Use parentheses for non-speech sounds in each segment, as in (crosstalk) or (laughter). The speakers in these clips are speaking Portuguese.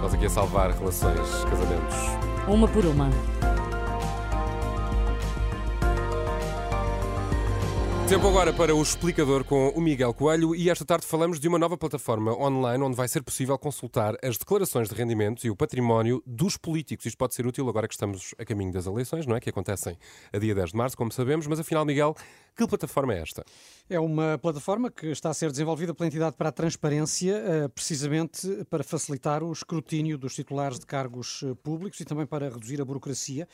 Nós aqui a salvar relações, casamentos. Uma por uma. Tempo agora para o explicador com o Miguel Coelho e esta tarde falamos de uma nova plataforma online onde vai ser possível consultar as declarações de rendimentos e o património dos políticos. Isto pode ser útil agora que estamos a caminho das eleições, não é? Que acontecem a dia 10 de março, como sabemos, mas afinal, Miguel, que plataforma é esta? É uma plataforma que está a ser desenvolvida pela entidade para a transparência, eh, precisamente para facilitar o escrutínio dos titulares de cargos eh, públicos e também para reduzir a burocracia.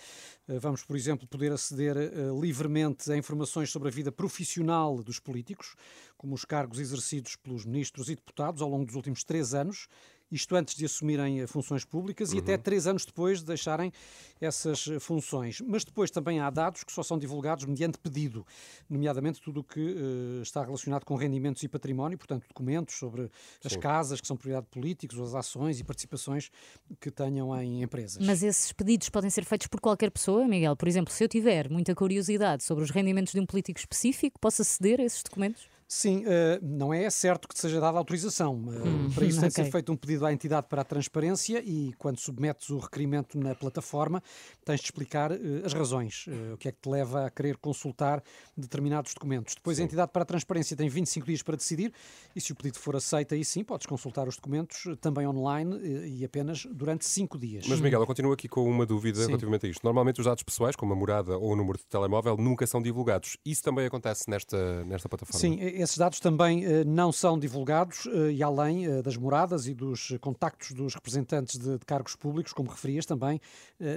Eh, vamos, por exemplo, poder aceder livremente a informações sobre a vida profissional profissional dos políticos, como os cargos exercidos pelos ministros e deputados ao longo dos últimos três anos isto antes de assumirem eh, funções públicas uhum. e até três anos depois de deixarem essas eh, funções. Mas depois também há dados que só são divulgados mediante pedido, nomeadamente tudo o que uh, está relacionado com rendimentos e património, portanto, documentos sobre as Sim. casas que são propriedade de políticos, as ações e participações que tenham em empresas. Mas esses pedidos podem ser feitos por qualquer pessoa, Miguel? Por exemplo, se eu tiver muita curiosidade sobre os rendimentos de um político específico, posso aceder a esses documentos? Sim, uh, não é certo que seja dada autorização. Uh, para isso tem de ser feito um pedido à entidade para a transparência e, quando submetes o requerimento na plataforma, tens de explicar uh, as razões, o que é que te leva a querer consultar determinados documentos. Depois, sim. a entidade para a transparência tem 25 dias para decidir e, se o pedido for aceito, aí sim podes consultar os documentos também online e apenas durante 5 dias. Mas, Miguel, eu continuo aqui com uma dúvida sim. relativamente a isto. Normalmente, os dados pessoais, como a morada ou o número de telemóvel, nunca são divulgados. Isso também acontece nesta, nesta plataforma? Sim, esses dados também eh, não são divulgados eh, e além eh, das moradas e dos contactos dos representantes de, de cargos públicos, como referias também,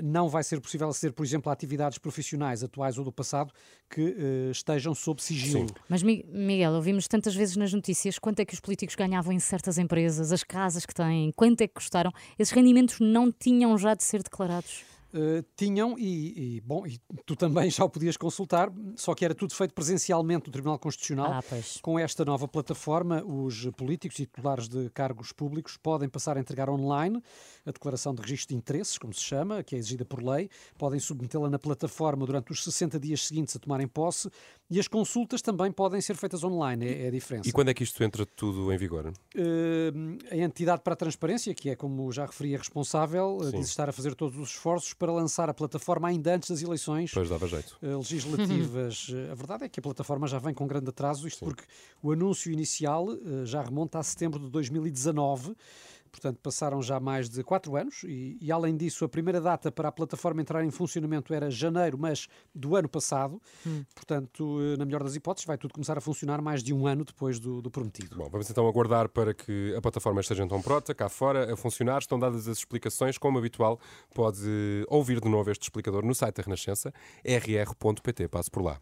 não vai ser possível aceder, por exemplo, a atividades profissionais atuais ou do passado que estejam sob sigilo. Sim. Mas, Miguel, ouvimos tantas vezes nas notícias quanto é que os políticos ganhavam em certas empresas, as casas que têm, quanto é que custaram. Esses rendimentos não tinham já de ser declarados? Uh, tinham, e, e, bom, e tu também já o podias consultar, só que era tudo feito presencialmente no Tribunal Constitucional. Ah, Com esta nova plataforma, os políticos e titulares de cargos públicos podem passar a entregar online a declaração de registro de interesses, como se chama, que é exigida por lei, podem submetê-la na plataforma durante os 60 dias seguintes a tomarem posse e as consultas também podem ser feitas online, é, é a diferença. E quando é que isto entra tudo em vigor? Uh, a entidade para a transparência, que é, como já referi, a responsável, uh, diz estar a fazer todos os esforços para para lançar a plataforma ainda antes das eleições pois dava jeito. Eh, legislativas. (laughs) Eh, a verdade é que a plataforma já vem com grande atraso, isto Sim. porque o anúncio inicial eh, já remonta a setembro de 2019 portanto passaram já mais de quatro anos e, e, além disso a primeira data para a plataforma entrar em funcionamento era janeiro, mas do ano passado, hum. portanto na melhor das hipóteses vai tudo começar a funcionar mais de um ano depois do, do, prometido. Bom, vamos então aguardar para que a plataforma esteja então pronta, cá fora, a funcionar, estão dadas as explicações, como habitual, pode ouvir de novo este explicador no site da Renascença, rr.pt, passo por lá.